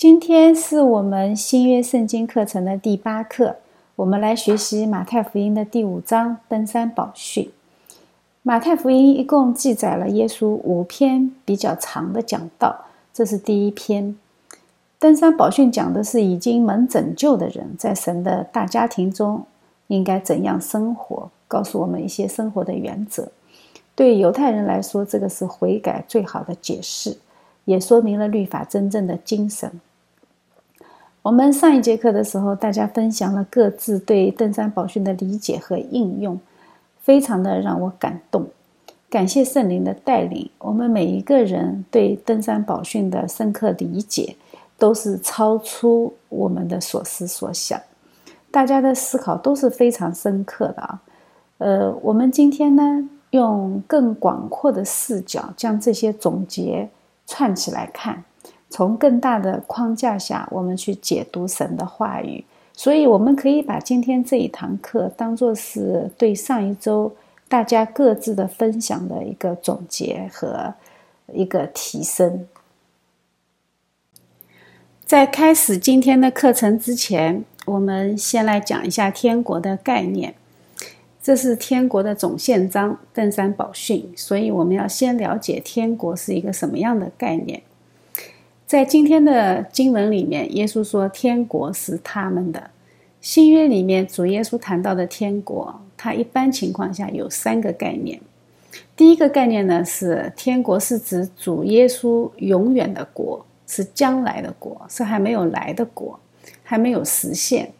今天是我们新约圣经课程的第八课，我们来学习马太福音的第五章登山宝训。马太福音一共记载了耶稣五篇比较长的讲道，这是第一篇。登山宝训讲的是已经蒙拯救的人在神的大家庭中应该怎样生活，告诉我们一些生活的原则。对犹太人来说，这个是悔改最好的解释，也说明了律法真正的精神。我们上一节课的时候，大家分享了各自对登山宝训的理解和应用，非常的让我感动。感谢圣灵的带领，我们每一个人对登山宝训的深刻理解，都是超出我们的所思所想。大家的思考都是非常深刻的啊。呃，我们今天呢，用更广阔的视角，将这些总结串起来看。从更大的框架下，我们去解读神的话语，所以我们可以把今天这一堂课当做是对上一周大家各自的分享的一个总结和一个提升。在开始今天的课程之前，我们先来讲一下天国的概念。这是天国的总宪章《登山宝训》，所以我们要先了解天国是一个什么样的概念。在今天的经文里面，耶稣说：“天国是他们的。”新约里面，主耶稣谈到的天国，它一般情况下有三个概念。第一个概念呢，是天国是指主耶稣永远的国，是将来的国，是还没有来的国，还没有实现。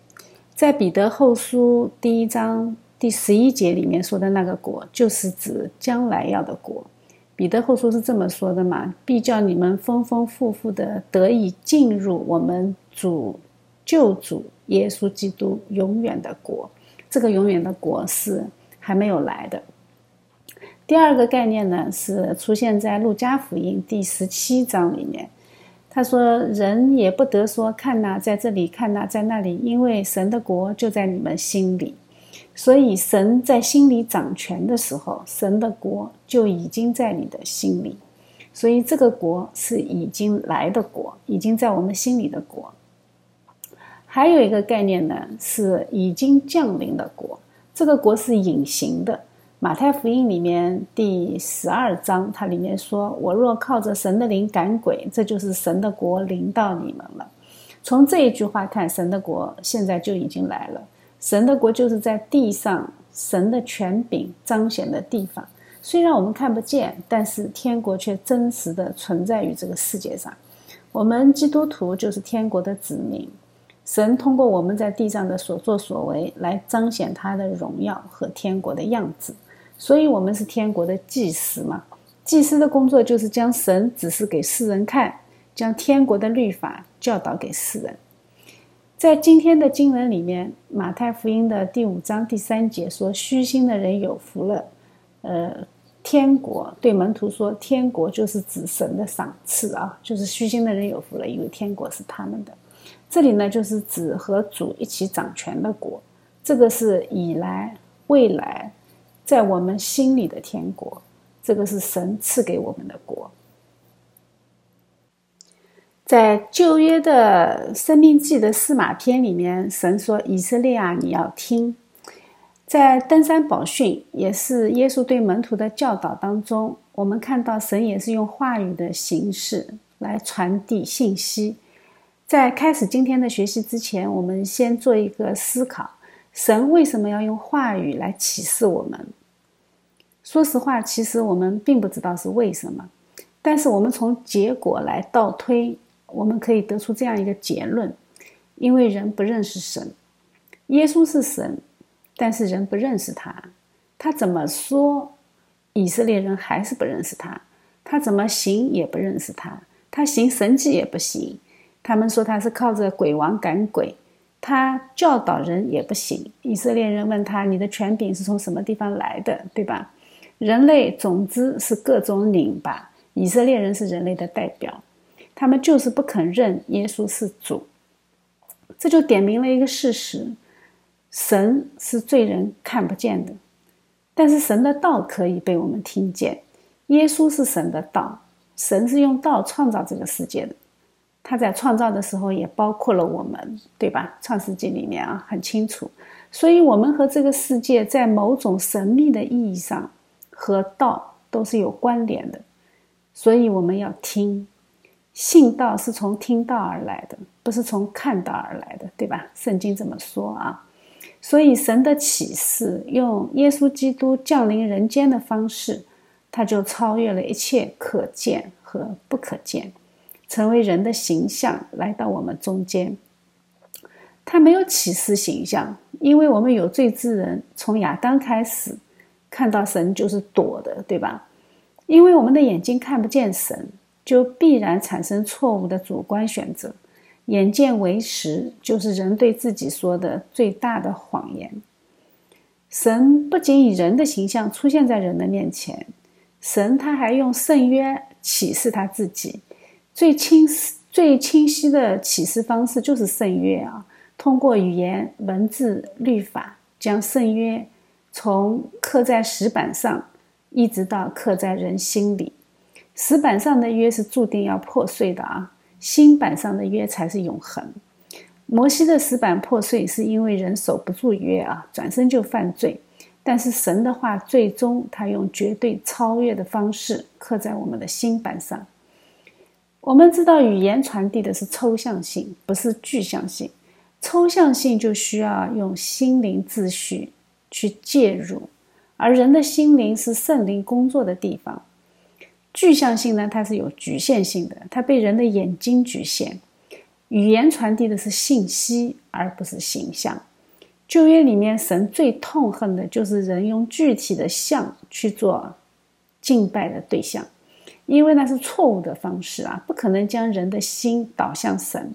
在彼得后书第一章第十一节里面说的那个国，就是指将来要的国。彼得后书是这么说的嘛？必叫你们丰丰富富的得以进入我们主救主耶稣基督永远的国。这个永远的国是还没有来的。第二个概念呢，是出现在路加福音第十七章里面。他说：“人也不得说看哪，在这里看哪，在那里，因为神的国就在你们心里。”所以，神在心里掌权的时候，神的国就已经在你的心里。所以，这个国是已经来的国，已经在我们心里的国。还有一个概念呢，是已经降临的国。这个国是隐形的。马太福音里面第十二章，它里面说：“我若靠着神的灵赶鬼，这就是神的国临到你们了。”从这一句话看，神的国现在就已经来了。神的国就是在地上，神的权柄彰显的地方。虽然我们看不见，但是天国却真实的存在于这个世界上。我们基督徒就是天国的子民，神通过我们在地上的所作所为来彰显他的荣耀和天国的样子。所以，我们是天国的祭司嘛？祭司的工作就是将神指示给世人看，将天国的律法教导给世人。在今天的经文里面，马太福音的第五章第三节说：“虚心的人有福了。”呃，天国对门徒说：“天国就是指神的赏赐啊，就是虚心的人有福了，因为天国是他们的。”这里呢，就是指和主一起掌权的国，这个是以来未来在我们心里的天国，这个是神赐给我们的国。在旧约的生命记的司马篇里面，神说：“以色列啊，你要听。”在登山宝训，也是耶稣对门徒的教导当中，我们看到神也是用话语的形式来传递信息。在开始今天的学习之前，我们先做一个思考：神为什么要用话语来启示我们？说实话，其实我们并不知道是为什么，但是我们从结果来倒推。我们可以得出这样一个结论：因为人不认识神，耶稣是神，但是人不认识他。他怎么说，以色列人还是不认识他；他怎么行也不认识他。他行神迹也不行，他们说他是靠着鬼王赶鬼，他教导人也不行。以色列人问他：“你的权柄是从什么地方来的？”对吧？人类总之是各种拧巴，以色列人是人类的代表。他们就是不肯认耶稣是主，这就点明了一个事实：神是罪人看不见的，但是神的道可以被我们听见。耶稣是神的道，神是用道创造这个世界的，他在创造的时候也包括了我们，对吧？创世纪里面啊很清楚，所以我们和这个世界在某种神秘的意义上和道都是有关联的，所以我们要听。信道是从听道而来的，不是从看道而来的，对吧？圣经这么说啊。所以神的启示用耶稣基督降临人间的方式，他就超越了一切可见和不可见。成为人的形象来到我们中间，他没有启示形象，因为我们有罪之人从亚当开始看到神就是躲的，对吧？因为我们的眼睛看不见神，就必然产生错误的主观选择。眼见为实，就是人对自己说的最大的谎言。神不仅以人的形象出现在人的面前，神他还用圣约启示他自己。最清晰最清晰的启示方式就是圣约啊，通过语言、文字、律法，将圣约从刻在石板上，一直到刻在人心里。石板上的约是注定要破碎的啊，心板上的约才是永恒。摩西的石板破碎，是因为人守不住约啊，转身就犯罪。但是神的话，最终他用绝对超越的方式刻在我们的心板上。我们知道，语言传递的是抽象性，不是具象性。抽象性就需要用心灵秩序去介入，而人的心灵是圣灵工作的地方。具象性呢，它是有局限性的，它被人的眼睛局限。语言传递的是信息，而不是形象。旧约里面，神最痛恨的就是人用具体的像去做敬拜的对象。因为那是错误的方式啊，不可能将人的心导向神。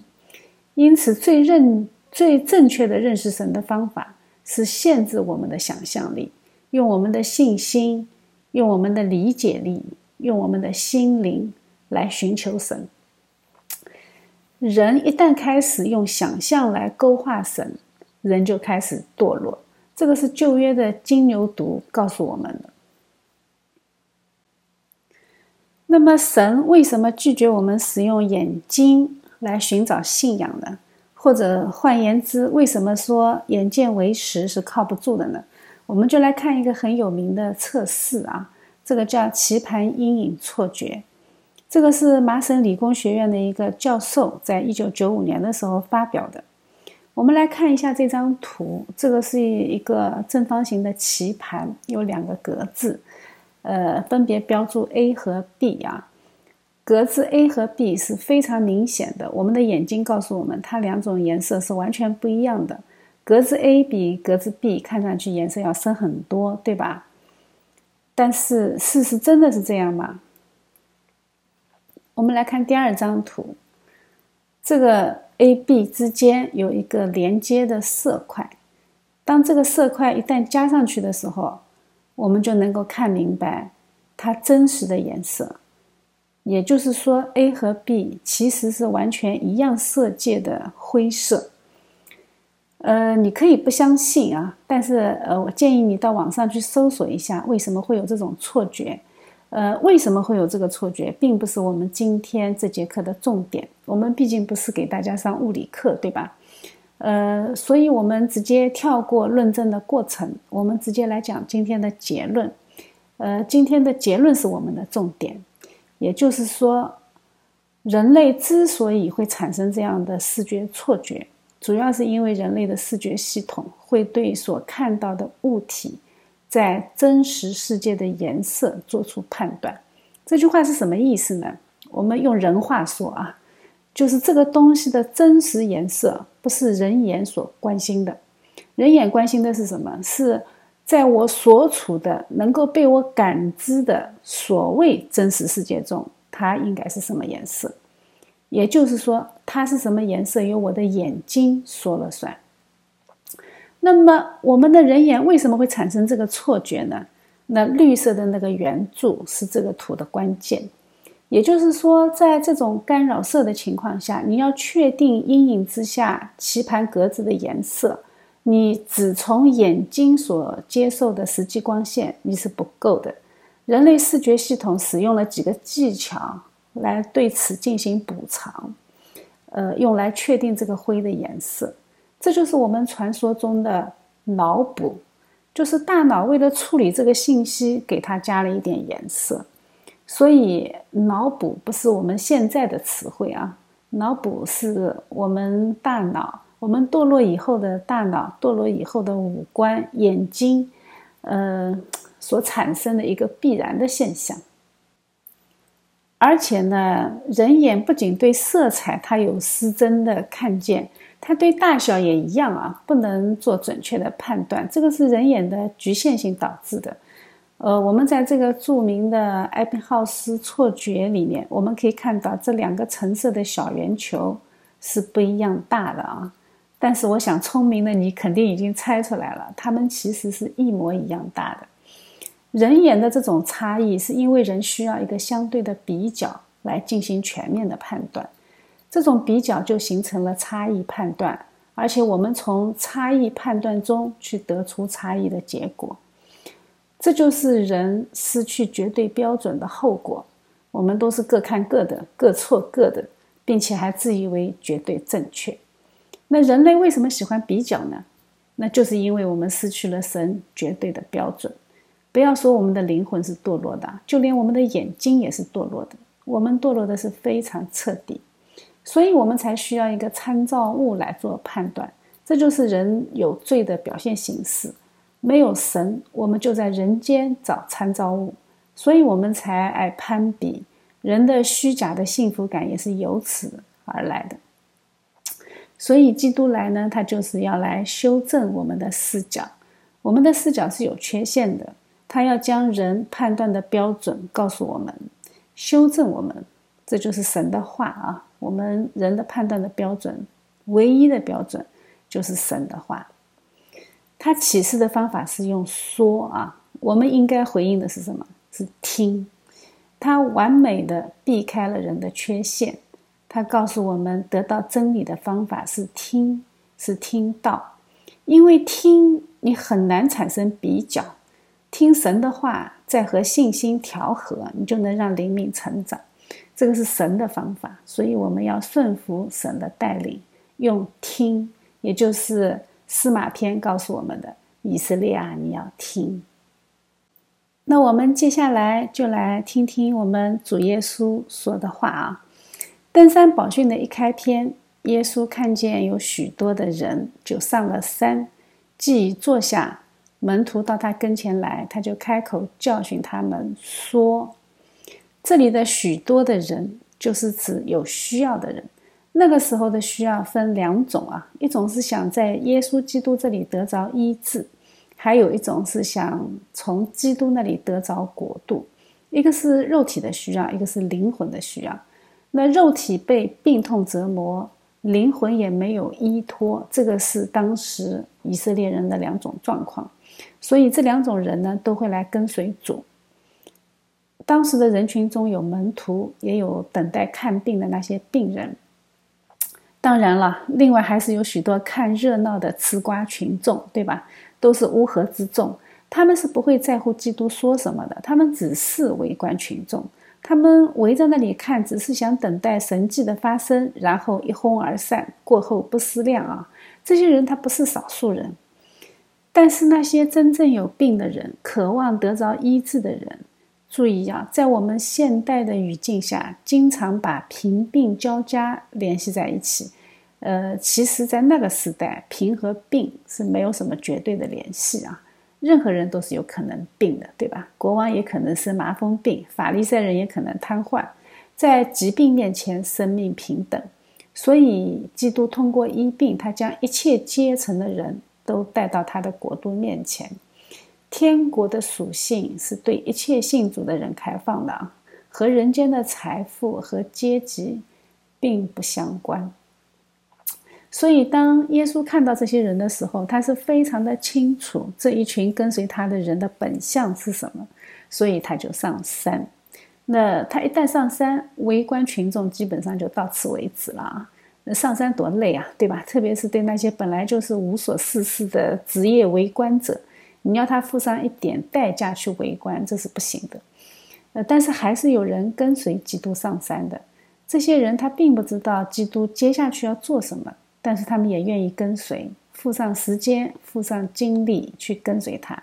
因此，最认最正确的认识神的方法是限制我们的想象力，用我们的信心，用我们的理解力，用我们的心灵来寻求神。人一旦开始用想象来勾画神，人就开始堕落。这个是旧约的金牛犊告诉我们的。那么，神为什么拒绝我们使用眼睛来寻找信仰呢？或者换言之，为什么说眼见为实是靠不住的呢？我们就来看一个很有名的测试啊，这个叫棋盘阴影错觉。这个是麻省理工学院的一个教授在一九九五年的时候发表的。我们来看一下这张图，这个是一个正方形的棋盘，有两个格子。呃，分别标注 A 和 B 啊，格子 A 和 B 是非常明显的。我们的眼睛告诉我们，它两种颜色是完全不一样的。格子 A 比格子 B 看上去颜色要深很多，对吧？但是事实真的是这样吗？我们来看第二张图，这个 A、B 之间有一个连接的色块，当这个色块一旦加上去的时候。我们就能够看明白它真实的颜色，也就是说，A 和 B 其实是完全一样色界的灰色。呃，你可以不相信啊，但是呃，我建议你到网上去搜索一下，为什么会有这种错觉？呃，为什么会有这个错觉，并不是我们今天这节课的重点。我们毕竟不是给大家上物理课，对吧？呃，所以我们直接跳过论证的过程，我们直接来讲今天的结论。呃，今天的结论是我们的重点，也就是说，人类之所以会产生这样的视觉错觉，主要是因为人类的视觉系统会对所看到的物体在真实世界的颜色做出判断。这句话是什么意思呢？我们用人话说啊。就是这个东西的真实颜色，不是人眼所关心的。人眼关心的是什么？是在我所处的、能够被我感知的所谓真实世界中，它应该是什么颜色？也就是说，它是什么颜色，由我的眼睛说了算。那么，我们的人眼为什么会产生这个错觉呢？那绿色的那个圆柱是这个图的关键。也就是说，在这种干扰色的情况下，你要确定阴影之下棋盘格子的颜色，你只从眼睛所接受的实际光线你是不够的。人类视觉系统使用了几个技巧来对此进行补偿。呃，用来确定这个灰的颜色。这就是我们传说中的脑补，就是大脑为了处理这个信息，给它加了一点颜色。所以，脑补不是我们现在的词汇啊，脑补是我们大脑，我们堕落以后的大脑，堕落以后的五官、眼睛，呃，所产生的一个必然的现象。而且呢，人眼不仅对色彩它有失真的看见，它对大小也一样啊，不能做准确的判断。这个是人眼的局限性导致的。呃，我们在这个著名的艾宾浩斯错觉里面，我们可以看到这两个橙色的小圆球是不一样大的啊。但是我想，聪明的你肯定已经猜出来了，它们其实是一模一样大的。人眼的这种差异，是因为人需要一个相对的比较来进行全面的判断，这种比较就形成了差异判断，而且我们从差异判断中去得出差异的结果。这就是人失去绝对标准的后果。我们都是各看各的，各错各的，并且还自以为绝对正确。那人类为什么喜欢比较呢？那就是因为我们失去了神绝对的标准。不要说我们的灵魂是堕落的，就连我们的眼睛也是堕落的。我们堕落的是非常彻底，所以我们才需要一个参照物来做判断。这就是人有罪的表现形式。没有神，我们就在人间找参照物，所以我们才爱攀比。人的虚假的幸福感也是由此而来的。所以基督来呢，他就是要来修正我们的视角。我们的视角是有缺陷的，他要将人判断的标准告诉我们，修正我们。这就是神的话啊！我们人的判断的标准，唯一的标准就是神的话。他启示的方法是用说啊，我们应该回应的是什么？是听。他完美的避开了人的缺陷。他告诉我们，得到真理的方法是听，是听到。因为听，你很难产生比较。听神的话，再和信心调和，你就能让灵敏成长。这个是神的方法，所以我们要顺服神的带领，用听，也就是。司马篇告诉我们的以色列啊，你要听。那我们接下来就来听听我们主耶稣说的话啊。登山宝训的一开篇，耶稣看见有许多的人，就上了山，既坐下，门徒到他跟前来，他就开口教训他们说：“这里的许多的人，就是指有需要的人。”那个时候的需要分两种啊，一种是想在耶稣基督这里得着医治，还有一种是想从基督那里得着国度。一个是肉体的需要，一个是灵魂的需要。那肉体被病痛折磨，灵魂也没有依托，这个是当时以色列人的两种状况。所以这两种人呢，都会来跟随主。当时的人群中有门徒，也有等待看病的那些病人。当然了，另外还是有许多看热闹的吃瓜群众，对吧？都是乌合之众，他们是不会在乎基督说什么的，他们只是围观群众，他们围在那里看，只是想等待神迹的发生，然后一哄而散，过后不思量啊。这些人他不是少数人，但是那些真正有病的人，渴望得着医治的人，注意啊，在我们现代的语境下，经常把贫病交加联系在一起。呃，其实，在那个时代，贫和病是没有什么绝对的联系啊。任何人都是有可能病的，对吧？国王也可能是麻风病，法利赛人也可能瘫痪。在疾病面前，生命平等。所以，基督通过医病，他将一切阶层的人都带到他的国度面前。天国的属性是对一切信主的人开放的啊，和人间的财富和阶级并不相关。所以，当耶稣看到这些人的时候，他是非常的清楚这一群跟随他的人的本相是什么，所以他就上山。那他一旦上山，围观群众基本上就到此为止了啊！那上山多累啊，对吧？特别是对那些本来就是无所事事的职业围观者，你要他付上一点代价去围观，这是不行的。呃，但是还是有人跟随基督上山的。这些人他并不知道基督接下去要做什么，但是他们也愿意跟随，付上时间，付上精力去跟随他。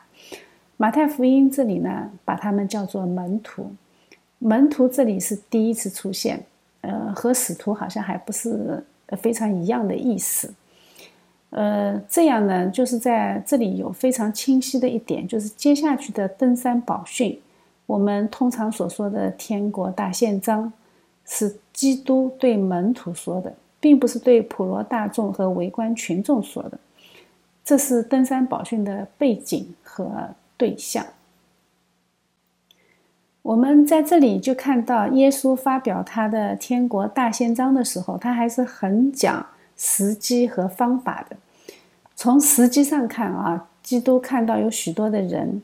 马太福音这里呢，把他们叫做门徒。门徒这里是第一次出现，呃，和使徒好像还不是非常一样的意思。呃，这样呢，就是在这里有非常清晰的一点，就是接下去的登山宝训，我们通常所说的天国大宪章，是基督对门徒说的，并不是对普罗大众和围观群众说的。这是登山宝训的背景和对象。我们在这里就看到，耶稣发表他的天国大宪章的时候，他还是很讲时机和方法的。从时机上看啊，基督看到有许多的人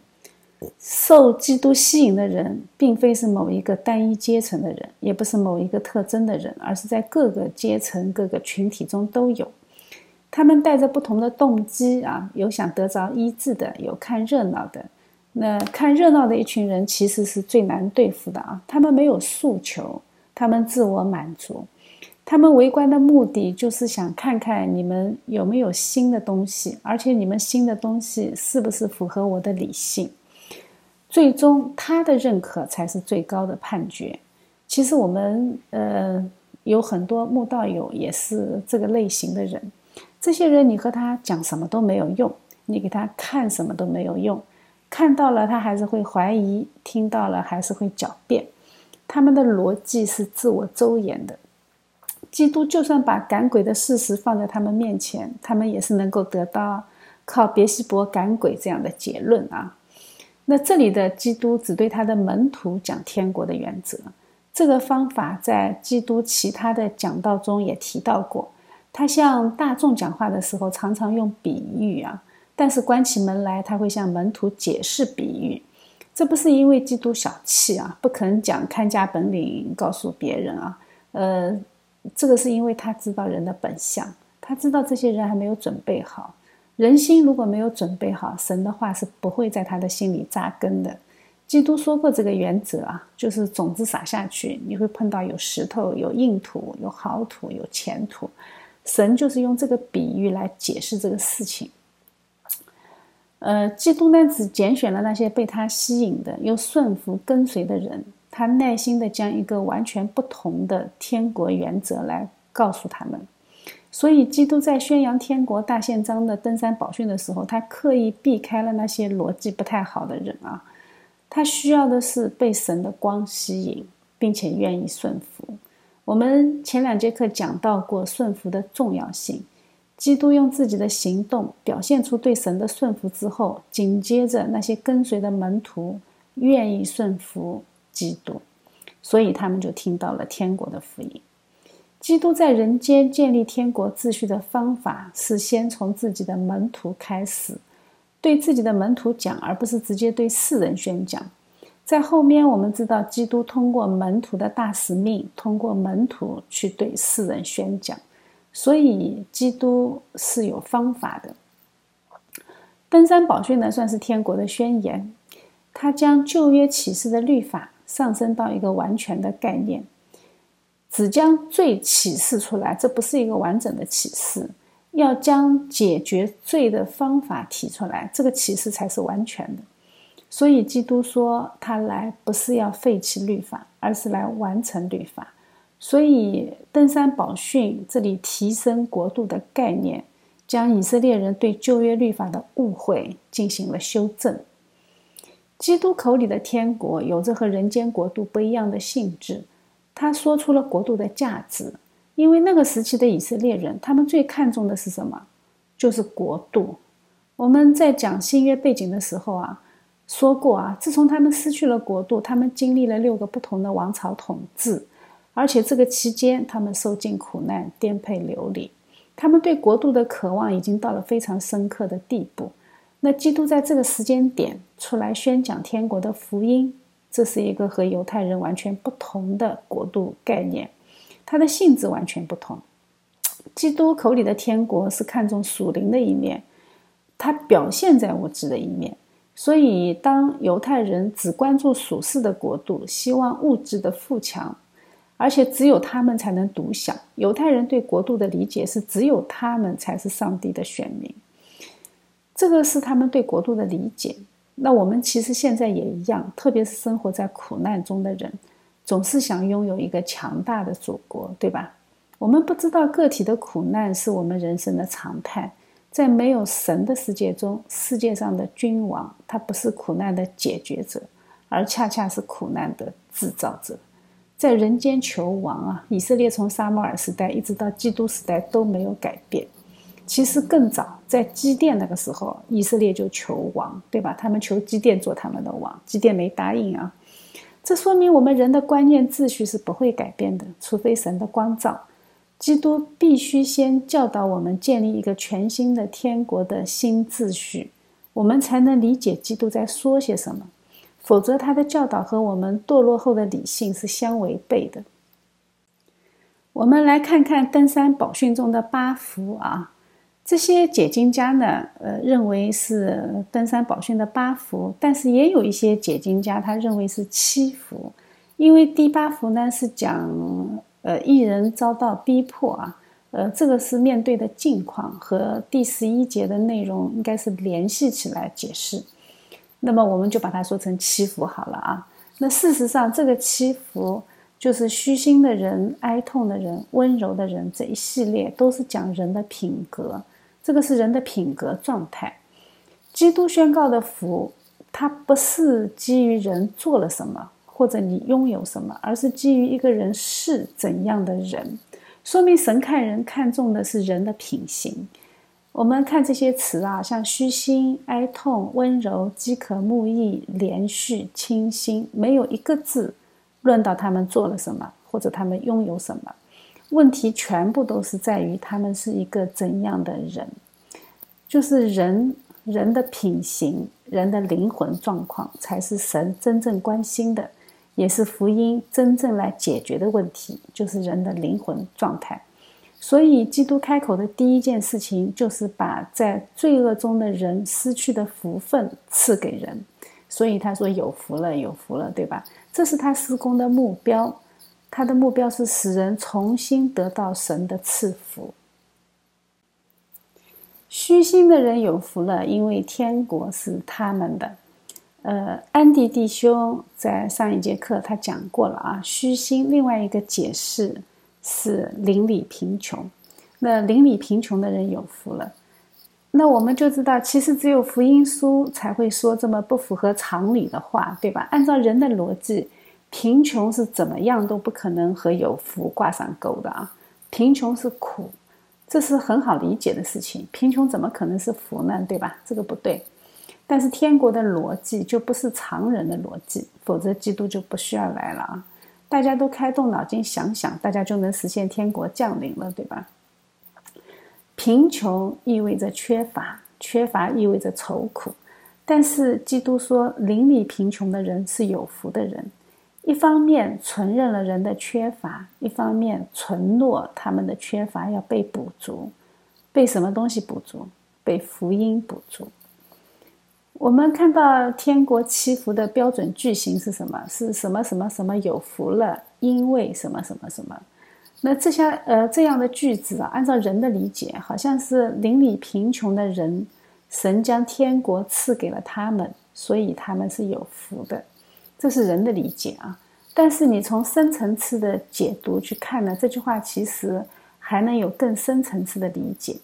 受基督吸引的人，并非是某一个单一阶层的人，也不是某一个特征的人，而是在各个阶层、各个群体中都有。他们带着不同的动机啊，有想得着医治的，有看热闹的。那看热闹的一群人，其实是最难对付的啊。他们没有诉求，他们自我满足。他们围观的目的就是想看看你们有没有新的东西，而且你们新的东西是不是符合我的理性。最终，他的认可才是最高的判决。其实我们呃有很多慕道友也是这个类型的人。这些人，你和他讲什么都没有用，你给他看什么都没有用，看到了他还是会怀疑，听到了还是会狡辩。他们的逻辑是自我周延的。基督就算把赶鬼的事实放在他们面前，他们也是能够得到靠别西伯赶鬼这样的结论啊。那这里的基督只对他的门徒讲天国的原则，这个方法在基督其他的讲道中也提到过。他向大众讲话的时候常常用比喻啊，但是关起门来他会向门徒解释比喻。这不是因为基督小气啊，不肯讲看家本领告诉别人啊，呃。这个是因为他知道人的本相，他知道这些人还没有准备好。人心如果没有准备好，神的话是不会在他的心里扎根的。基督说过这个原则啊，就是种子撒下去，你会碰到有石头、有硬土、有好土、有浅土。神就是用这个比喻来解释这个事情。呃，基督呢只拣选了那些被他吸引的、又顺服跟随的人。他耐心地将一个完全不同的天国原则来告诉他们，所以基督在宣扬天国大宪章的登山宝训的时候，他刻意避开了那些逻辑不太好的人啊。他需要的是被神的光吸引，并且愿意顺服。我们前两节课讲到过顺服的重要性。基督用自己的行动表现出对神的顺服之后，紧接着那些跟随的门徒愿意顺服。基督，所以他们就听到了天国的福音。基督在人间建立天国秩序的方法是先从自己的门徒开始，对自己的门徒讲，而不是直接对世人宣讲。在后面，我们知道基督通过门徒的大使命，通过门徒去对世人宣讲。所以，基督是有方法的。登山宝训呢，算是天国的宣言，它将旧约启示的律法。上升到一个完全的概念，只将罪启示出来，这不是一个完整的启示。要将解决罪的方法提出来，这个启示才是完全的。所以，基督说他来不是要废弃律法，而是来完成律法。所以，登山宝训这里提升国度的概念，将以色列人对旧约律法的误会进行了修正。基督口里的天国有着和人间国度不一样的性质，他说出了国度的价值。因为那个时期的以色列人，他们最看重的是什么？就是国度。我们在讲新约背景的时候啊，说过啊，自从他们失去了国度，他们经历了六个不同的王朝统治，而且这个期间他们受尽苦难、颠沛流离，他们对国度的渴望已经到了非常深刻的地步。那基督在这个时间点出来宣讲天国的福音，这是一个和犹太人完全不同的国度概念，它的性质完全不同。基督口里的天国是看重属灵的一面，它表现在物质的一面。所以，当犹太人只关注属世的国度，希望物质的富强，而且只有他们才能独享。犹太人对国度的理解是，只有他们才是上帝的选民，这个是他们对国度的理解。那我们其实现在也一样，特别是生活在苦难中的人，总是想拥有一个强大的祖国，对吧？我们不知道个体的苦难是我们人生的常态。在没有神的世界中，世界上的君王他不是苦难的解决者，而恰恰是苦难的制造者。在人间求王啊！以色列从撒母耳时代一直到基督时代都没有改变。其实更早，在基甸那个时候，以色列就求王，对吧？他们求基甸做他们的王，基甸没答应啊。这说明我们人的观念秩序是不会改变的，除非神的光照。基督必须先教导我们建立一个全新的天国的新秩序，我们才能理解基督在说些什么。否则，他的教导和我们堕落后的理性是相违背的。我们来看看登山宝训中的八福啊，这些解经家呢，呃，认为是登山宝训的八福，但是也有一些解经家他认为是七福，因为第八福呢是讲呃一人遭到逼迫啊，呃，这个是面对的境况和第十一节的内容应该是联系起来解释。那么我们就把它说成七福好了啊。那事实上，这个七福就是虚心的人、哀痛的人、温柔的人这一系列，都是讲人的品格。这个是人的品格状态。基督宣告的福，它不是基于人做了什么或者你拥有什么，而是基于一个人是怎样的人。说明神看人看重的是人的品行。我们看这些词啊，像虚心、哀痛、温柔、饥渴慕义、连续、清新，没有一个字论到他们做了什么，或者他们拥有什么。问题全部都是在于他们是一个怎样的人，就是人人的品行、人的灵魂状况，才是神真正关心的，也是福音真正来解决的问题，就是人的灵魂状态。所以，基督开口的第一件事情就是把在罪恶中的人失去的福分赐给人。所以他说：“有福了，有福了，对吧？”这是他施工的目标。他的目标是使人重新得到神的赐福。虚心的人有福了，因为天国是他们的。呃，安迪弟兄在上一节课他讲过了啊，虚心另外一个解释。是邻里贫穷，那邻里贫穷的人有福了。那我们就知道，其实只有福音书才会说这么不符合常理的话，对吧？按照人的逻辑，贫穷是怎么样都不可能和有福挂上钩的啊！贫穷是苦，这是很好理解的事情。贫穷怎么可能是福呢？对吧？这个不对。但是天国的逻辑就不是常人的逻辑，否则基督就不需要来了啊！大家都开动脑筋想想，大家就能实现天国降临了，对吧？贫穷意味着缺乏，缺乏意味着愁苦。但是基督说，邻里贫穷的人是有福的人。一方面承认了人的缺乏，一方面承诺他们的缺乏要被补足。被什么东西补足？被福音补足。我们看到天国祈福的标准句型是什么？是什么什么什么有福了？因为什么什么什么？那这些呃这样的句子啊，按照人的理解，好像是邻里贫穷的人，神将天国赐给了他们，所以他们是有福的。这是人的理解啊。但是你从深层次的解读去看呢，这句话其实还能有更深层次的理解。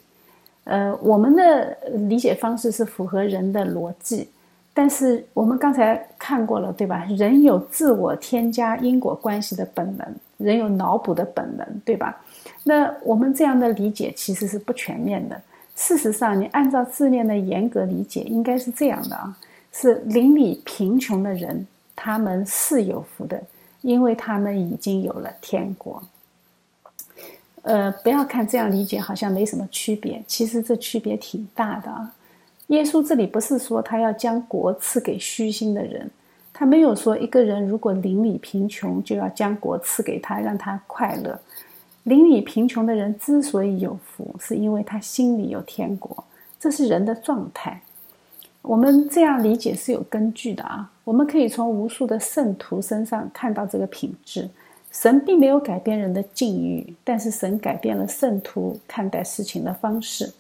呃，我们的理解方式是符合人的逻辑，但是我们刚才看过了，对吧？人有自我添加因果关系的本能，人有脑补的本能，对吧？那我们这样的理解其实是不全面的。事实上，你按照字面的严格理解，应该是这样的啊：是邻里贫穷的人，他们是有福的，因为他们已经有了天国。呃，不要看这样理解好像没什么区别，其实这区别挺大的啊。耶稣这里不是说他要将国赐给虚心的人，他没有说一个人如果邻里贫穷就要将国赐给他，让他快乐。邻里贫穷的人之所以有福，是因为他心里有天国，这是人的状态。我们这样理解是有根据的啊。我们可以从无数的圣徒身上看到这个品质。神并没有改变人的境遇，但是神改变了圣徒看待事情的方式，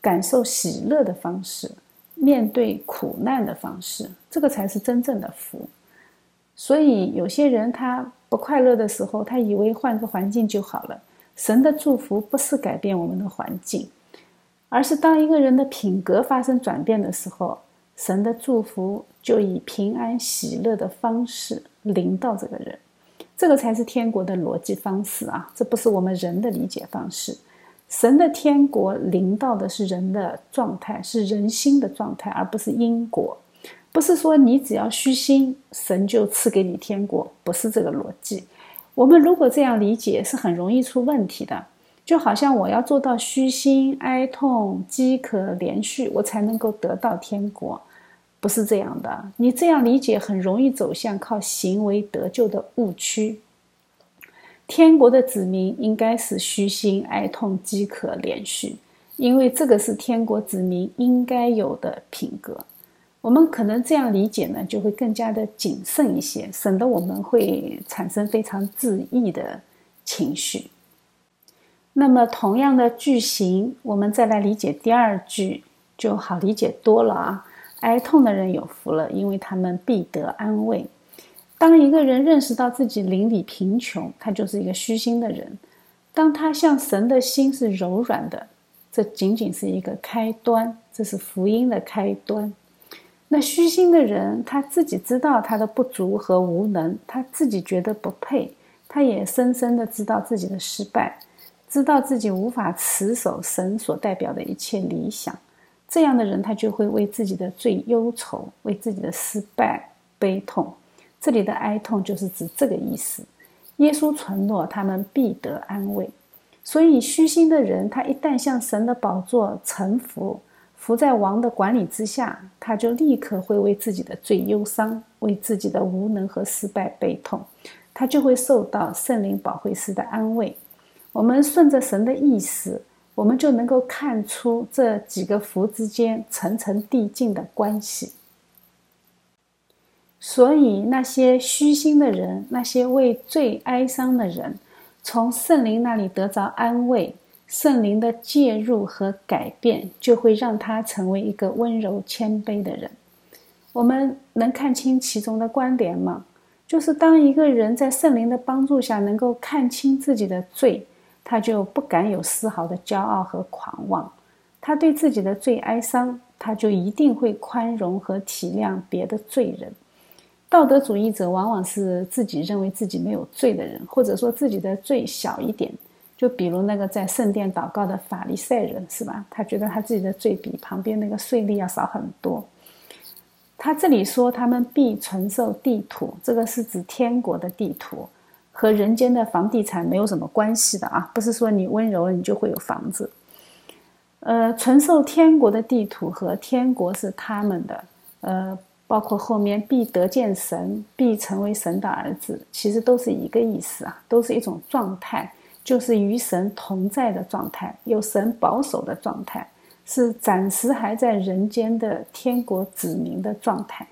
感受喜乐的方式，面对苦难的方式，这个才是真正的福。所以有些人他不快乐的时候，他以为换个环境就好了。神的祝福不是改变我们的环境，而是当一个人的品格发生转变的时候，神的祝福就以平安喜乐的方式临到这个人。这个才是天国的逻辑方式啊！这不是我们人的理解方式。神的天国临到的是人的状态，是人心的状态，而不是因果。不是说你只要虚心，神就赐给你天国，不是这个逻辑。我们如果这样理解，是很容易出问题的。就好像我要做到虚心、哀痛、饥渴连续，我才能够得到天国。不是这样的，你这样理解很容易走向靠行为得救的误区。天国的子民应该是虚心、哀痛、饥渴、连续，因为这个是天国子民应该有的品格。我们可能这样理解呢，就会更加的谨慎一些，省得我们会产生非常自意的情绪。那么，同样的句型，我们再来理解第二句，就好理解多了啊。哀痛的人有福了，因为他们必得安慰。当一个人认识到自己邻里贫穷，他就是一个虚心的人。当他向神的心是柔软的，这仅仅是一个开端，这是福音的开端。那虚心的人，他自己知道他的不足和无能，他自己觉得不配，他也深深的知道自己的失败，知道自己无法持守神所代表的一切理想。这样的人，他就会为自己的罪忧愁，为自己的失败悲痛。这里的哀痛就是指这个意思。耶稣承诺他们必得安慰，所以虚心的人，他一旦向神的宝座臣服，服在王的管理之下，他就立刻会为自己的罪忧伤，为自己的无能和失败悲痛，他就会受到圣灵保惠师的安慰。我们顺着神的意思。我们就能够看出这几个福之间层层递进的关系。所以，那些虚心的人，那些为最哀伤的人，从圣灵那里得着安慰，圣灵的介入和改变，就会让他成为一个温柔谦卑的人。我们能看清其中的关联吗？就是当一个人在圣灵的帮助下，能够看清自己的罪。他就不敢有丝毫的骄傲和狂妄，他对自己的罪哀伤，他就一定会宽容和体谅别的罪人。道德主义者往往是自己认为自己没有罪的人，或者说自己的罪小一点。就比如那个在圣殿祷告的法利赛人，是吧？他觉得他自己的罪比旁边那个税吏要少很多。他这里说他们必承受地土，这个是指天国的地图。和人间的房地产没有什么关系的啊，不是说你温柔了你就会有房子。呃，承受天国的地图和天国是他们的，呃，包括后面必得见神，必成为神的儿子，其实都是一个意思啊，都是一种状态，就是与神同在的状态，有神保守的状态，是暂时还在人间的天国子民的状态。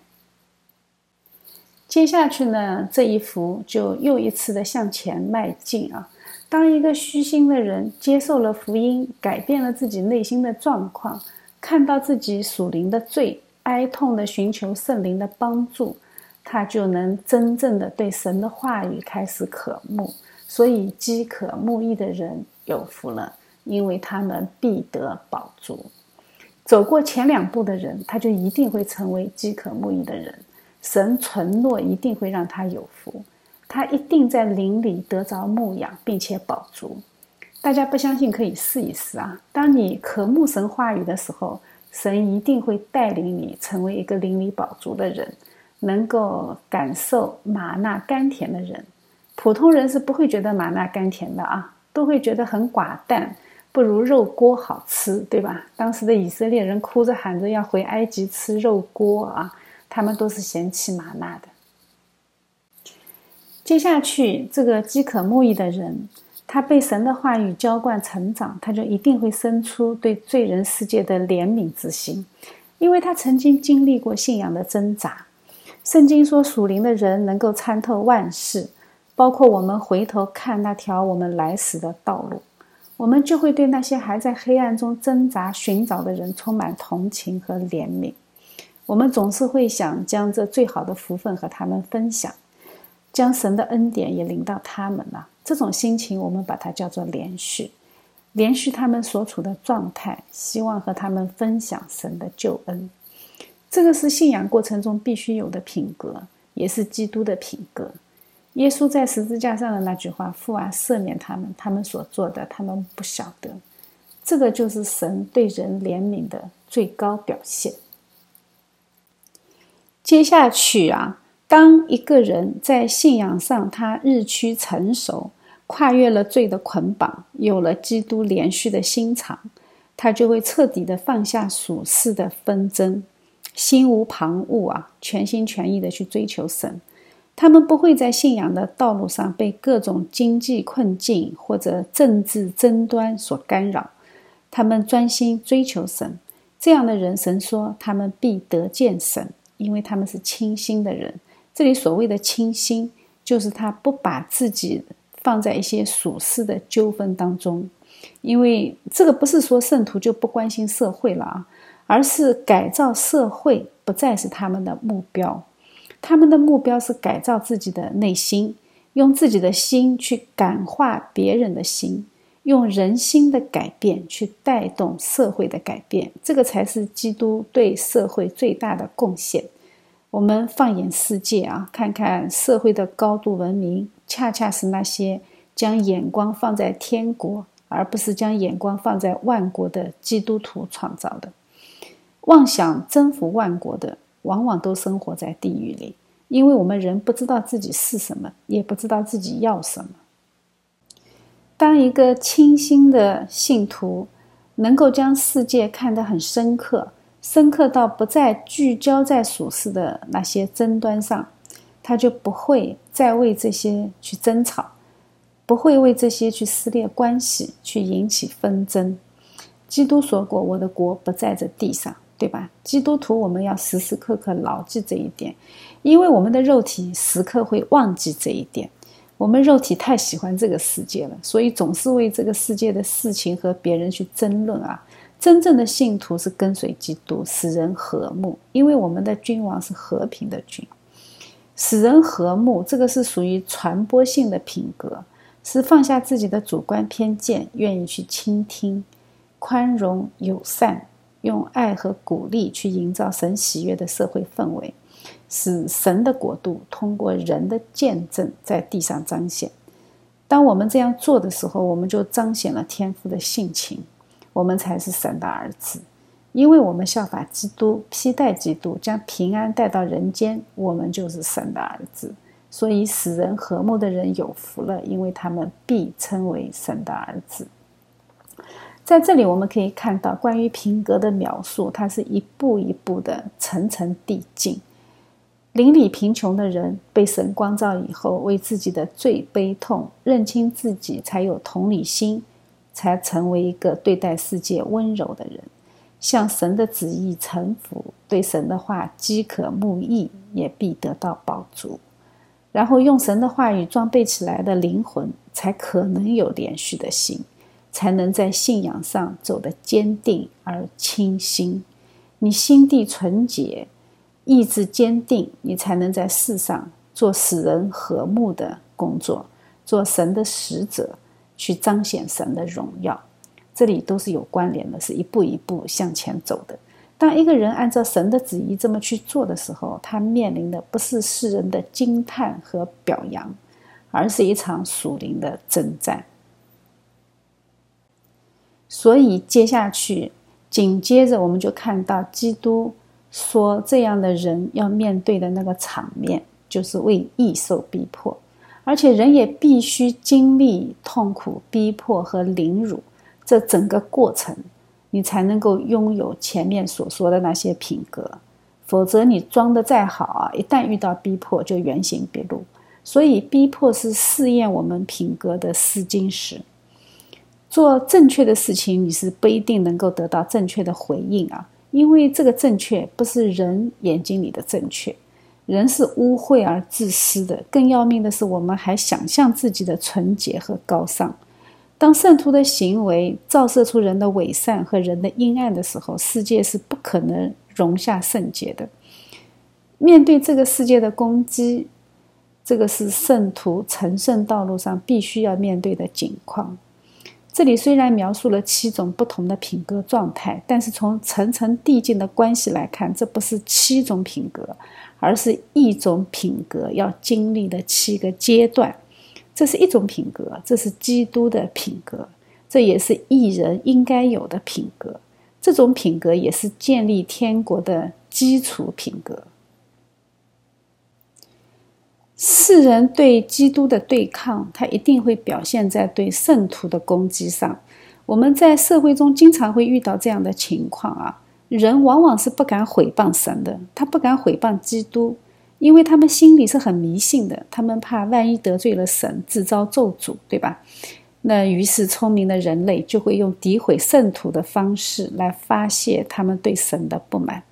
接下去呢，这一幅就又一次的向前迈进啊！当一个虚心的人接受了福音，改变了自己内心的状况，看到自己属灵的罪，哀痛的寻求圣灵的帮助，他就能真正的对神的话语开始渴慕。所以饥渴慕义的人有福了，因为他们必得饱足。走过前两步的人，他就一定会成为饥渴慕义的人。神承诺一定会让他有福，他一定在灵里得着牧养，并且饱足。大家不相信可以试一试啊！当你渴慕神话语的时候，神一定会带领你成为一个灵里饱足的人，能够感受玛纳甘甜的人。普通人是不会觉得玛纳甘甜的啊，都会觉得很寡淡，不如肉锅好吃，对吧？当时的以色列人哭着喊着要回埃及吃肉锅啊。他们都是嫌弃玛纳的。接下去，这个饥渴慕义的人，他被神的话语浇灌成长，他就一定会生出对罪人世界的怜悯之心，因为他曾经经历过信仰的挣扎。圣经说，属灵的人能够参透万事，包括我们回头看那条我们来时的道路，我们就会对那些还在黑暗中挣扎寻找的人充满同情和怜悯。我们总是会想将这最好的福分和他们分享，将神的恩典也领到他们了。这种心情，我们把它叫做连续，连续他们所处的状态，希望和他们分享神的救恩。这个是信仰过程中必须有的品格，也是基督的品格。耶稣在十字架上的那句话：“父啊，赦免他们，他们所做的，他们不晓得。”这个就是神对人怜悯的最高表现。接下去啊，当一个人在信仰上他日趋成熟，跨越了罪的捆绑，有了基督连续的心肠，他就会彻底的放下属世的纷争，心无旁骛啊，全心全意的去追求神。他们不会在信仰的道路上被各种经济困境或者政治争端所干扰，他们专心追求神。这样的人，神说他们必得见神。因为他们是清心的人，这里所谓的清心，就是他不把自己放在一些属世的纠纷当中。因为这个不是说圣徒就不关心社会了啊，而是改造社会不再是他们的目标，他们的目标是改造自己的内心，用自己的心去感化别人的心。用人心的改变去带动社会的改变，这个才是基督对社会最大的贡献。我们放眼世界啊，看看社会的高度文明，恰恰是那些将眼光放在天国，而不是将眼光放在万国的基督徒创造的。妄想征服万国的，往往都生活在地狱里，因为我们人不知道自己是什么，也不知道自己要什么。当一个清心的信徒能够将世界看得很深刻，深刻到不再聚焦在属世的那些争端上，他就不会再为这些去争吵，不会为这些去撕裂关系，去引起纷争。基督说过：“我的国不在这地上，对吧？”基督徒，我们要时时刻刻牢记这一点，因为我们的肉体时刻会忘记这一点。我们肉体太喜欢这个世界了，所以总是为这个世界的事情和别人去争论啊。真正的信徒是跟随基督，使人和睦，因为我们的君王是和平的君。使人和睦，这个是属于传播性的品格，是放下自己的主观偏见，愿意去倾听、宽容、友善，用爱和鼓励去营造神喜悦的社会氛围。使神的国度通过人的见证在地上彰显。当我们这样做的时候，我们就彰显了天父的性情，我们才是神的儿子。因为我们效法基督，披戴基督，将平安带到人间，我们就是神的儿子。所以，使人和睦的人有福了，因为他们必称为神的儿子。在这里，我们可以看到关于品格的描述，它是一步一步的层层递进。邻里贫穷的人被神光照以后，为自己的罪悲痛，认清自己，才有同理心，才成为一个对待世界温柔的人，向神的旨意臣服，对神的话饥渴慕义，也必得到饱足。然后用神的话语装备起来的灵魂，才可能有连续的心，才能在信仰上走得坚定而清新。你心地纯洁。意志坚定，你才能在世上做使人和睦的工作，做神的使者，去彰显神的荣耀。这里都是有关联的，是一步一步向前走的。当一个人按照神的旨意这么去做的时候，他面临的不是世人的惊叹和表扬，而是一场属灵的征战。所以接下去，紧接着我们就看到基督。说这样的人要面对的那个场面，就是为义受逼迫，而且人也必须经历痛苦、逼迫和凌辱这整个过程，你才能够拥有前面所说的那些品格。否则，你装的再好啊，一旦遇到逼迫，就原形毕露。所以，逼迫是试验我们品格的试金石。做正确的事情，你是不一定能够得到正确的回应啊。因为这个正确不是人眼睛里的正确，人是污秽而自私的。更要命的是，我们还想象自己的纯洁和高尚。当圣徒的行为照射出人的伪善和人的阴暗的时候，世界是不可能容下圣洁的。面对这个世界的攻击，这个是圣徒成圣道路上必须要面对的境况。这里虽然描述了七种不同的品格状态，但是从层层递进的关系来看，这不是七种品格，而是一种品格要经历的七个阶段。这是一种品格，这是基督的品格，这也是艺人应该有的品格。这种品格也是建立天国的基础品格。世人对基督的对抗，他一定会表现在对圣徒的攻击上。我们在社会中经常会遇到这样的情况啊，人往往是不敢毁谤神的，他不敢毁谤基督。因为他们心里是很迷信的，他们怕万一得罪了神，自招咒诅，对吧？那于是聪明的人类就会用诋毁圣徒的方式来发泄他们对神的不满。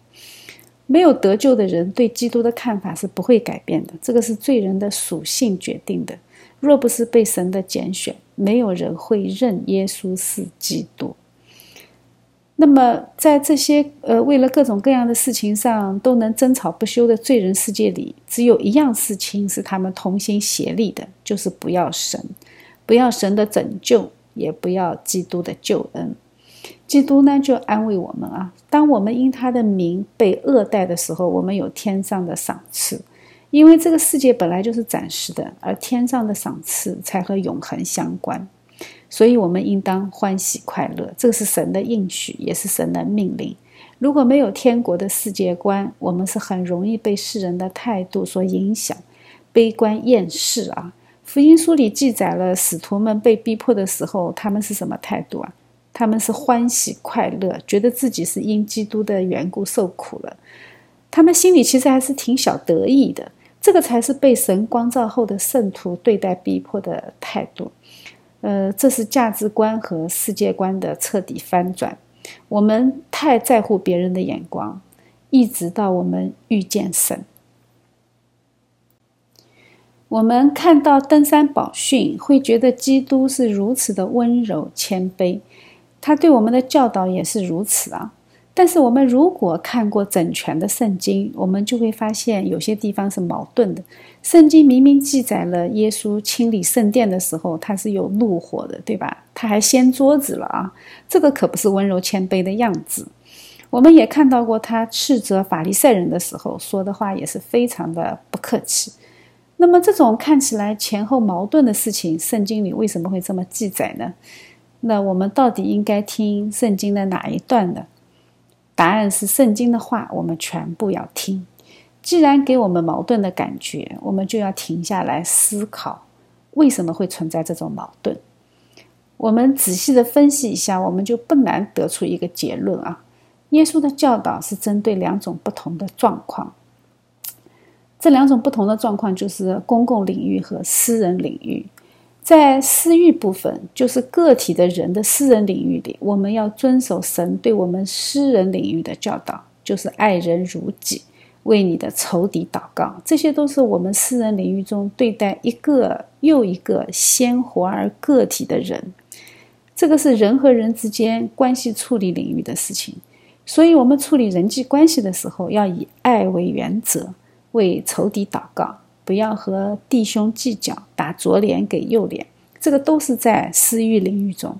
没有得救的人对基督的看法是不会改变的，这个是罪人的属性决定的。若不是被神的拣选，没有人会认耶稣是基督。那么，在这些呃为了各种各样的事情上都能争吵不休的罪人世界里，只有一样事情是他们同心协力的，就是不要神，不要神的拯救，也不要基督的救恩。基督呢，就安慰我们啊，当我们因他的名被恶待的时候，我们有天上的赏赐，因为这个世界本来就是暂时的，而天上的赏赐才和永恒相关。所以，我们应当欢喜快乐，这是神的应许，也是神的命令。如果没有天国的世界观，我们是很容易被世人的态度所影响，悲观厌世啊。福音书里记载了使徒们被逼迫的时候，他们是什么态度啊？他们是欢喜快乐，觉得自己是因基督的缘故受苦了。他们心里其实还是挺小得意的。这个才是被神光照后的圣徒对待逼迫的态度。呃，这是价值观和世界观的彻底翻转。我们太在乎别人的眼光，一直到我们遇见神。我们看到登山宝训，会觉得基督是如此的温柔谦卑，他对我们的教导也是如此啊。但是我们如果看过整全的圣经，我们就会发现有些地方是矛盾的。圣经明明记载了耶稣清理圣殿的时候，他是有怒火的，对吧？他还掀桌子了啊！这个可不是温柔谦卑的样子。我们也看到过他斥责法利赛人的时候说的话也是非常的不客气。那么这种看起来前后矛盾的事情，圣经里为什么会这么记载呢？那我们到底应该听圣经的哪一段呢？答案是圣经的话，我们全部要听。既然给我们矛盾的感觉，我们就要停下来思考，为什么会存在这种矛盾？我们仔细的分析一下，我们就不难得出一个结论啊。耶稣的教导是针对两种不同的状况，这两种不同的状况就是公共领域和私人领域。在私域部分，就是个体的人的私人领域里，我们要遵守神对我们私人领域的教导，就是爱人如己，为你的仇敌祷告。这些都是我们私人领域中对待一个又一个鲜活而个体的人，这个是人和人之间关系处理领域的事情。所以，我们处理人际关系的时候，要以爱为原则，为仇敌祷告。不要和弟兄计较，打左脸给右脸，这个都是在私欲领域中。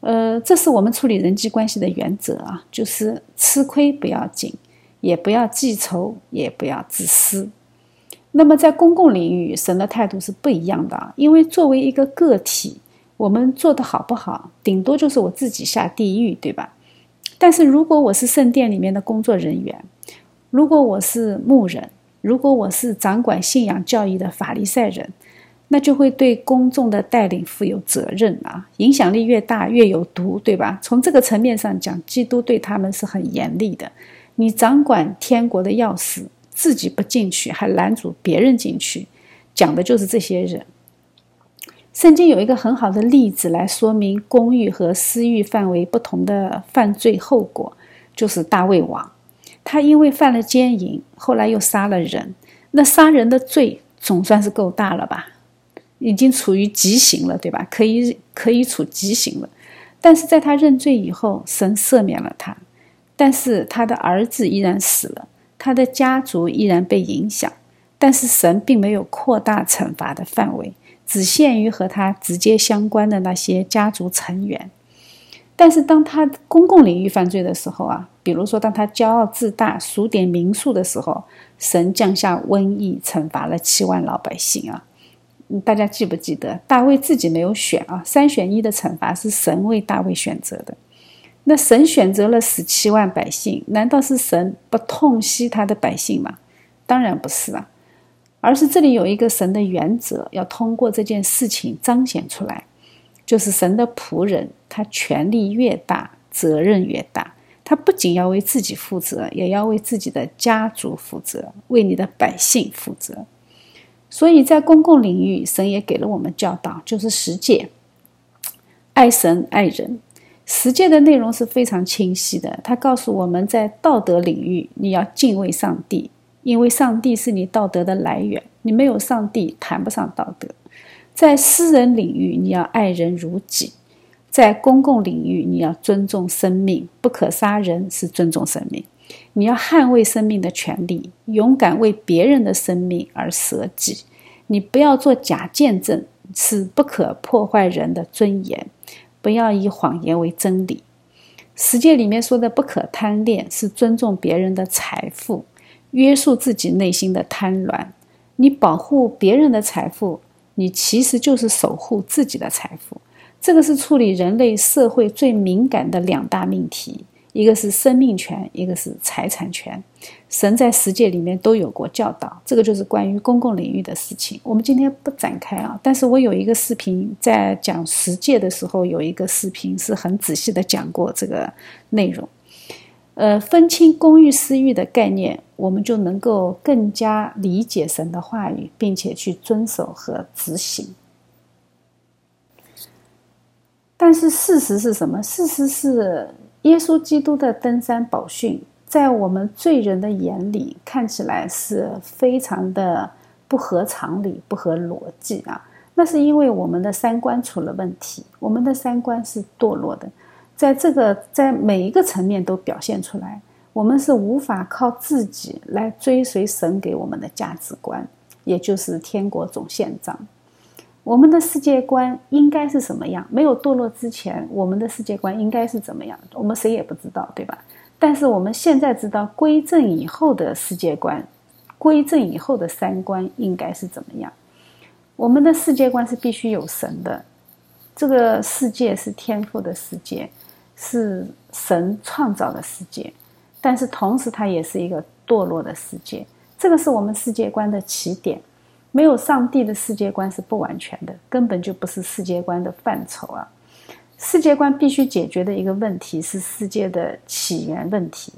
呃，这是我们处理人际关系的原则啊，就是吃亏不要紧，也不要记仇，也不要自私。那么在公共领域，神的态度是不一样的啊，因为作为一个个体，我们做的好不好，顶多就是我自己下地狱，对吧？但是如果我是圣殿里面的工作人员，如果我是牧人，如果我是掌管信仰教义的法利赛人，那就会对公众的带领负有责任啊！影响力越大，越有毒，对吧？从这个层面上讲，基督对他们是很严厉的。你掌管天国的钥匙，自己不进去，还拦阻别人进去，讲的就是这些人。圣经有一个很好的例子来说明公欲和私欲范围不同的犯罪后果，就是大卫王。他因为犯了奸淫，后来又杀了人，那杀人的罪总算是够大了吧？已经处于极刑了，对吧？可以可以处极刑了。但是在他认罪以后，神赦免了他，但是他的儿子依然死了，他的家族依然被影响。但是神并没有扩大惩罚的范围，只限于和他直接相关的那些家族成员。但是当他公共领域犯罪的时候啊，比如说当他骄傲自大、数点民数的时候，神降下瘟疫，惩罚了七万老百姓啊。大家记不记得大卫自己没有选啊？三选一的惩罚是神为大卫选择的。那神选择了死七万百姓，难道是神不痛惜他的百姓吗？当然不是啊，而是这里有一个神的原则，要通过这件事情彰显出来。就是神的仆人，他权力越大，责任越大。他不仅要为自己负责，也要为自己的家族负责，为你的百姓负责。所以在公共领域，神也给了我们教导，就是十诫：爱神、爱人。十诫的内容是非常清晰的。他告诉我们在道德领域，你要敬畏上帝，因为上帝是你道德的来源。你没有上帝，谈不上道德。在私人领域，你要爱人如己；在公共领域，你要尊重生命，不可杀人是尊重生命。你要捍卫生命的权利，勇敢为别人的生命而舍己。你不要做假见证，是不可破坏人的尊严。不要以谎言为真理。十诫里面说的不可贪恋，是尊重别人的财富，约束自己内心的贪婪。你保护别人的财富。你其实就是守护自己的财富，这个是处理人类社会最敏感的两大命题，一个是生命权，一个是财产权。神在十诫里面都有过教导，这个就是关于公共领域的事情。我们今天不展开啊，但是我有一个视频在讲十诫的时候，有一个视频是很仔细的讲过这个内容。呃，分清公欲私欲的概念，我们就能够更加理解神的话语，并且去遵守和执行。但是事实是什么？事实是，耶稣基督的登山宝训，在我们罪人的眼里看起来是非常的不合常理、不合逻辑啊！那是因为我们的三观出了问题，我们的三观是堕落的。在这个在每一个层面都表现出来，我们是无法靠自己来追随神给我们的价值观，也就是天国总宪章。我们的世界观应该是什么样？没有堕落之前，我们的世界观应该是怎么样？我们谁也不知道，对吧？但是我们现在知道归正以后的世界观，归正以后的三观应该是怎么样？我们的世界观是必须有神的，这个世界是天赋的世界。是神创造的世界，但是同时它也是一个堕落的世界。这个是我们世界观的起点。没有上帝的世界观是不完全的，根本就不是世界观的范畴啊！世界观必须解决的一个问题是世界的起源问题。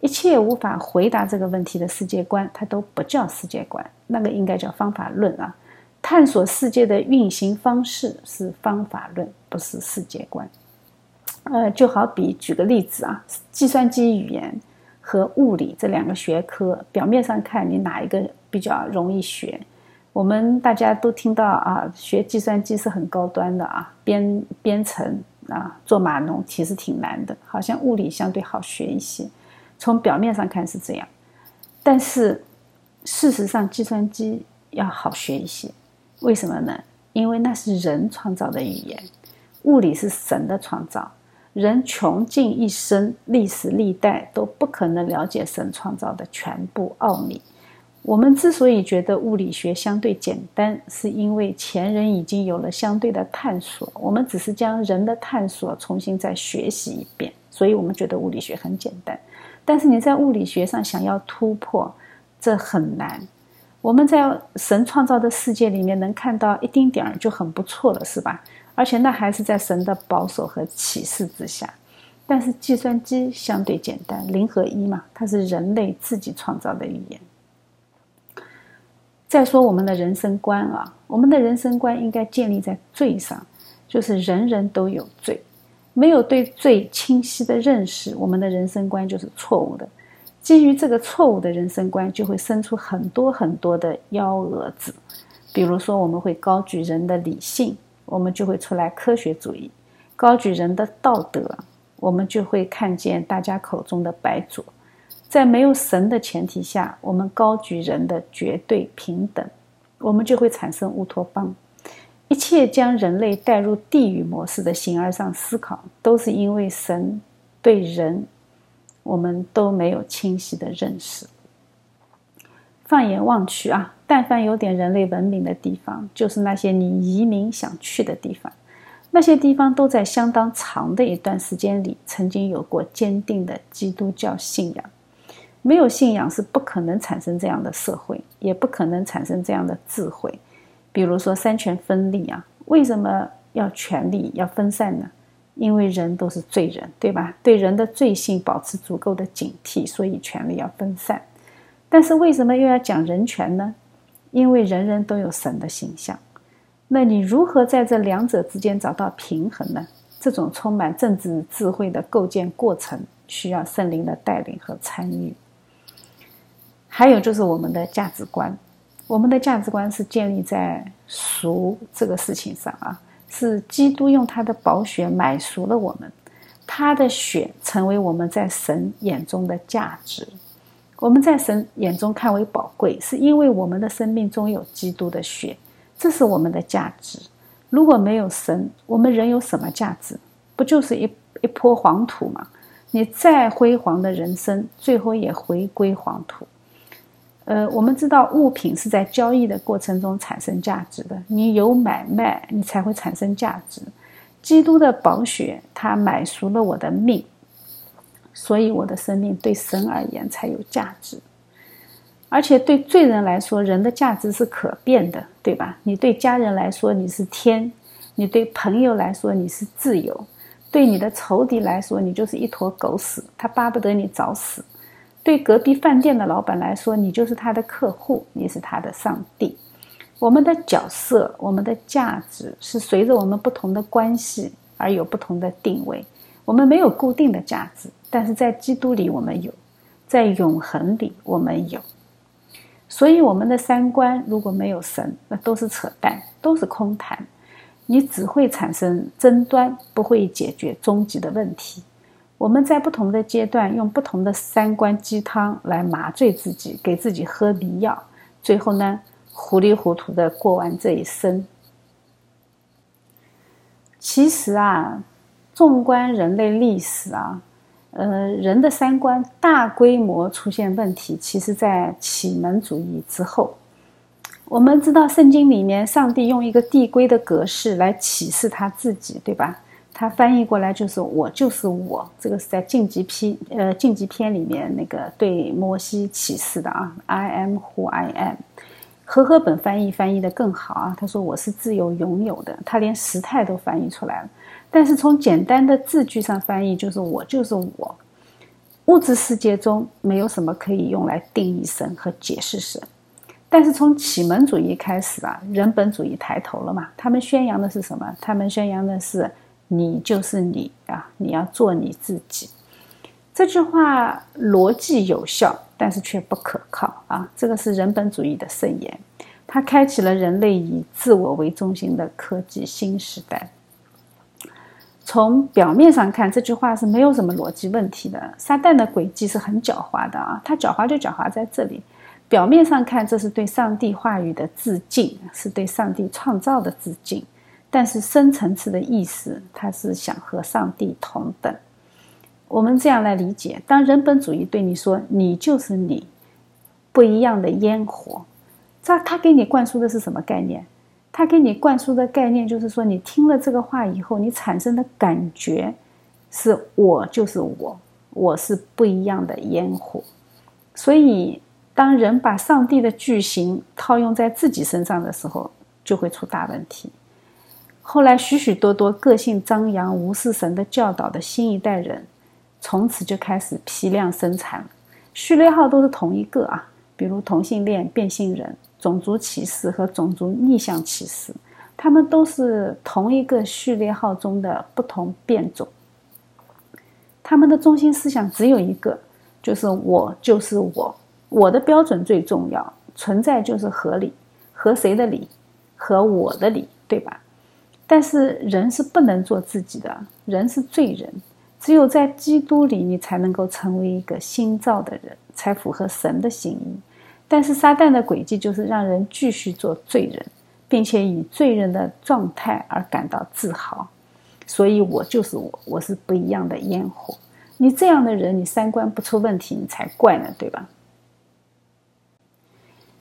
一切无法回答这个问题的世界观，它都不叫世界观，那个应该叫方法论啊！探索世界的运行方式是方法论，不是世界观。呃，就好比举个例子啊，计算机语言和物理这两个学科，表面上看你哪一个比较容易学？我们大家都听到啊，学计算机是很高端的啊，编编程啊，做码农其实挺难的，好像物理相对好学一些。从表面上看是这样，但是事实上计算机要好学一些。为什么呢？因为那是人创造的语言，物理是神的创造。人穷尽一生，历史历代都不可能了解神创造的全部奥秘。我们之所以觉得物理学相对简单，是因为前人已经有了相对的探索，我们只是将人的探索重新再学习一遍，所以我们觉得物理学很简单。但是你在物理学上想要突破，这很难。我们在神创造的世界里面能看到一丁点儿就很不错了，是吧？而且那还是在神的保守和启示之下，但是计算机相对简单，零和一嘛，它是人类自己创造的语言。再说我们的人生观啊，我们的人生观应该建立在罪上，就是人人都有罪，没有对罪清晰的认识，我们的人生观就是错误的。基于这个错误的人生观，就会生出很多很多的幺蛾子。比如说，我们会高举人的理性，我们就会出来科学主义；高举人的道德，我们就会看见大家口中的白左。在没有神的前提下，我们高举人的绝对平等，我们就会产生乌托邦。一切将人类带入地狱模式的形而上思考，都是因为神对人，我们都没有清晰的认识。放眼望去啊，但凡有点人类文明的地方，就是那些你移民想去的地方。那些地方都在相当长的一段时间里，曾经有过坚定的基督教信仰。没有信仰是不可能产生这样的社会，也不可能产生这样的智慧。比如说三权分立啊，为什么要权力要分散呢？因为人都是罪人，对吧？对人的罪性保持足够的警惕，所以权力要分散。但是为什么又要讲人权呢？因为人人都有神的形象。那你如何在这两者之间找到平衡呢？这种充满政治智慧的构建过程，需要圣灵的带领和参与。还有就是我们的价值观，我们的价值观是建立在赎这个事情上啊，是基督用他的宝血买赎了我们，他的血成为我们在神眼中的价值。我们在神眼中看为宝贵，是因为我们的生命中有基督的血，这是我们的价值。如果没有神，我们人有什么价值？不就是一一坡黄土吗？你再辉煌的人生，最后也回归黄土。呃，我们知道物品是在交易的过程中产生价值的，你有买卖，你才会产生价值。基督的宝血，他买赎了我的命。所以我的生命对神而言才有价值，而且对罪人来说，人的价值是可变的，对吧？你对家人来说你是天，你对朋友来说你是自由，对你的仇敌来说你就是一坨狗屎，他巴不得你早死；对隔壁饭店的老板来说，你就是他的客户，你是他的上帝。我们的角色，我们的价值是随着我们不同的关系而有不同的定位，我们没有固定的价值。但是在基督里，我们有；在永恒里，我们有。所以，我们的三观如果没有神，那都是扯淡，都是空谈。你只会产生争端，不会解决终极的问题。我们在不同的阶段，用不同的三观鸡汤来麻醉自己，给自己喝迷药，最后呢，糊里糊涂的过完这一生。其实啊，纵观人类历史啊。呃，人的三观大规模出现问题，其实在启蒙主义之后。我们知道，圣经里面上帝用一个递归的格式来启示他自己，对吧？他翻译过来就是“我就是我”，这个是在晋级篇呃晋级篇里面那个对摩西启示的啊，“I am who I am”。和合本翻译翻译的更好啊，他说：“我是自由拥有的。”他连时态都翻译出来了。但是从简单的字句上翻译，就是我就是我。物质世界中没有什么可以用来定义神和解释神。但是从启蒙主义开始啊，人本主义抬头了嘛？他们宣扬的是什么？他们宣扬的是你就是你啊，你要做你自己。这句话逻辑有效，但是却不可靠啊！这个是人本主义的圣言，它开启了人类以自我为中心的科技新时代。从表面上看，这句话是没有什么逻辑问题的。撒旦的诡计是很狡猾的啊，他狡猾就狡猾在这里。表面上看，这是对上帝话语的致敬，是对上帝创造的致敬。但是深层次的意思，他是想和上帝同等。我们这样来理解：当人本主义对你说“你就是你，不一样的烟火”，这他给你灌输的是什么概念？他给你灌输的概念就是说，你听了这个话以后，你产生的感觉是我就是我，我是不一样的烟火。所以，当人把上帝的句型套用在自己身上的时候，就会出大问题。后来，许许多多个性张扬、无视神的教导的新一代人，从此就开始批量生产序列号都是同一个啊，比如同性恋、变性人。种族歧视和种族逆向歧视，他们都是同一个序列号中的不同变种。他们的中心思想只有一个，就是我就是我，我的标准最重要，存在就是合理，合谁的理？合我的理，对吧？但是人是不能做自己的，人是罪人，只有在基督里，你才能够成为一个新造的人，才符合神的心意。但是撒旦的轨迹就是让人继续做罪人，并且以罪人的状态而感到自豪。所以我就是我，我是不一样的烟火。你这样的人，你三观不出问题，你才怪呢，对吧？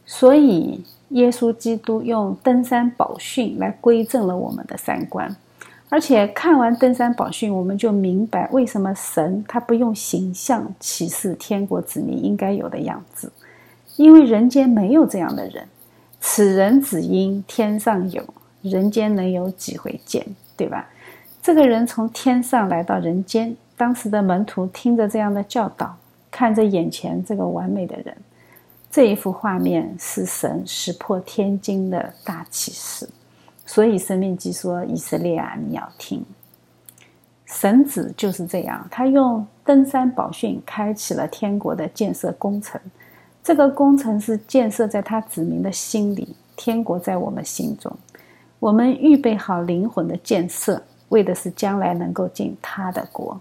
所以耶稣基督用登山宝训来归正了我们的三观，而且看完登山宝训，我们就明白为什么神他不用形象启示天国子民应该有的样子。因为人间没有这样的人，此人只因天上有人间能有几回见，对吧？这个人从天上来到人间，当时的门徒听着这样的教导，看着眼前这个完美的人，这一幅画面是神石破天惊的大启示。所以《生命记》说：“以色列啊，你要听，神子就是这样，他用登山宝训开启了天国的建设工程。”这个工程是建设在他子民的心里，天国在我们心中，我们预备好灵魂的建设，为的是将来能够进他的国。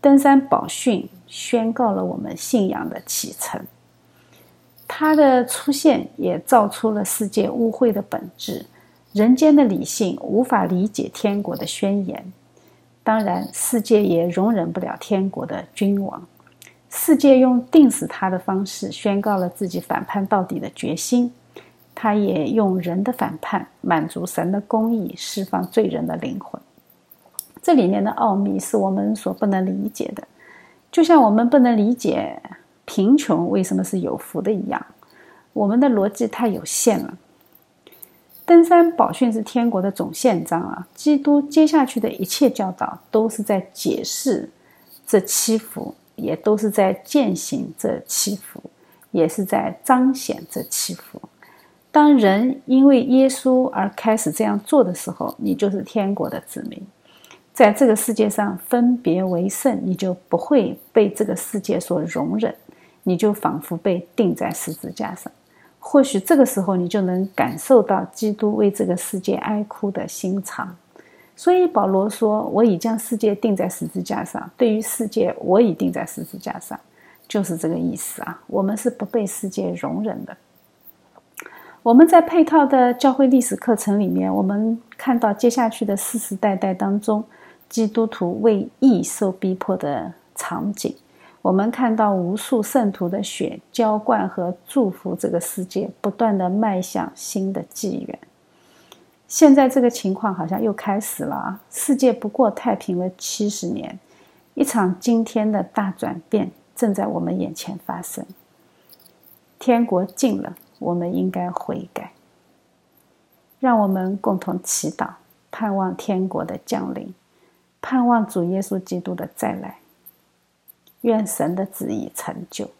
登山宝训宣告了我们信仰的启程，他的出现也造出了世界污秽的本质，人间的理性无法理解天国的宣言，当然，世界也容忍不了天国的君王。世界用定死他的方式宣告了自己反叛到底的决心，他也用人的反叛满足神的公义，释放罪人的灵魂。这里面的奥秘是我们所不能理解的，就像我们不能理解贫穷为什么是有福的一样，我们的逻辑太有限了。登山宝训是天国的总宪章啊，基督接下去的一切教导都是在解释这七福。也都是在践行这七福，也是在彰显这七福。当人因为耶稣而开始这样做的时候，你就是天国的子民，在这个世界上分别为圣，你就不会被这个世界所容忍，你就仿佛被钉在十字架上。或许这个时候，你就能感受到基督为这个世界哀哭的心肠。所以保罗说：“我已将世界钉在十字架上。对于世界，我已钉在十字架上，就是这个意思啊。我们是不被世界容忍的。我们在配套的教会历史课程里面，我们看到接下去的世世代代当中，基督徒为义受逼迫的场景。我们看到无数圣徒的血浇灌和祝福这个世界，不断的迈向新的纪元。”现在这个情况好像又开始了啊！世界不过太平了七十年，一场惊天的大转变正在我们眼前发生。天国近了，我们应该悔改。让我们共同祈祷，盼望天国的降临，盼望主耶稣基督的再来。愿神的旨意成就。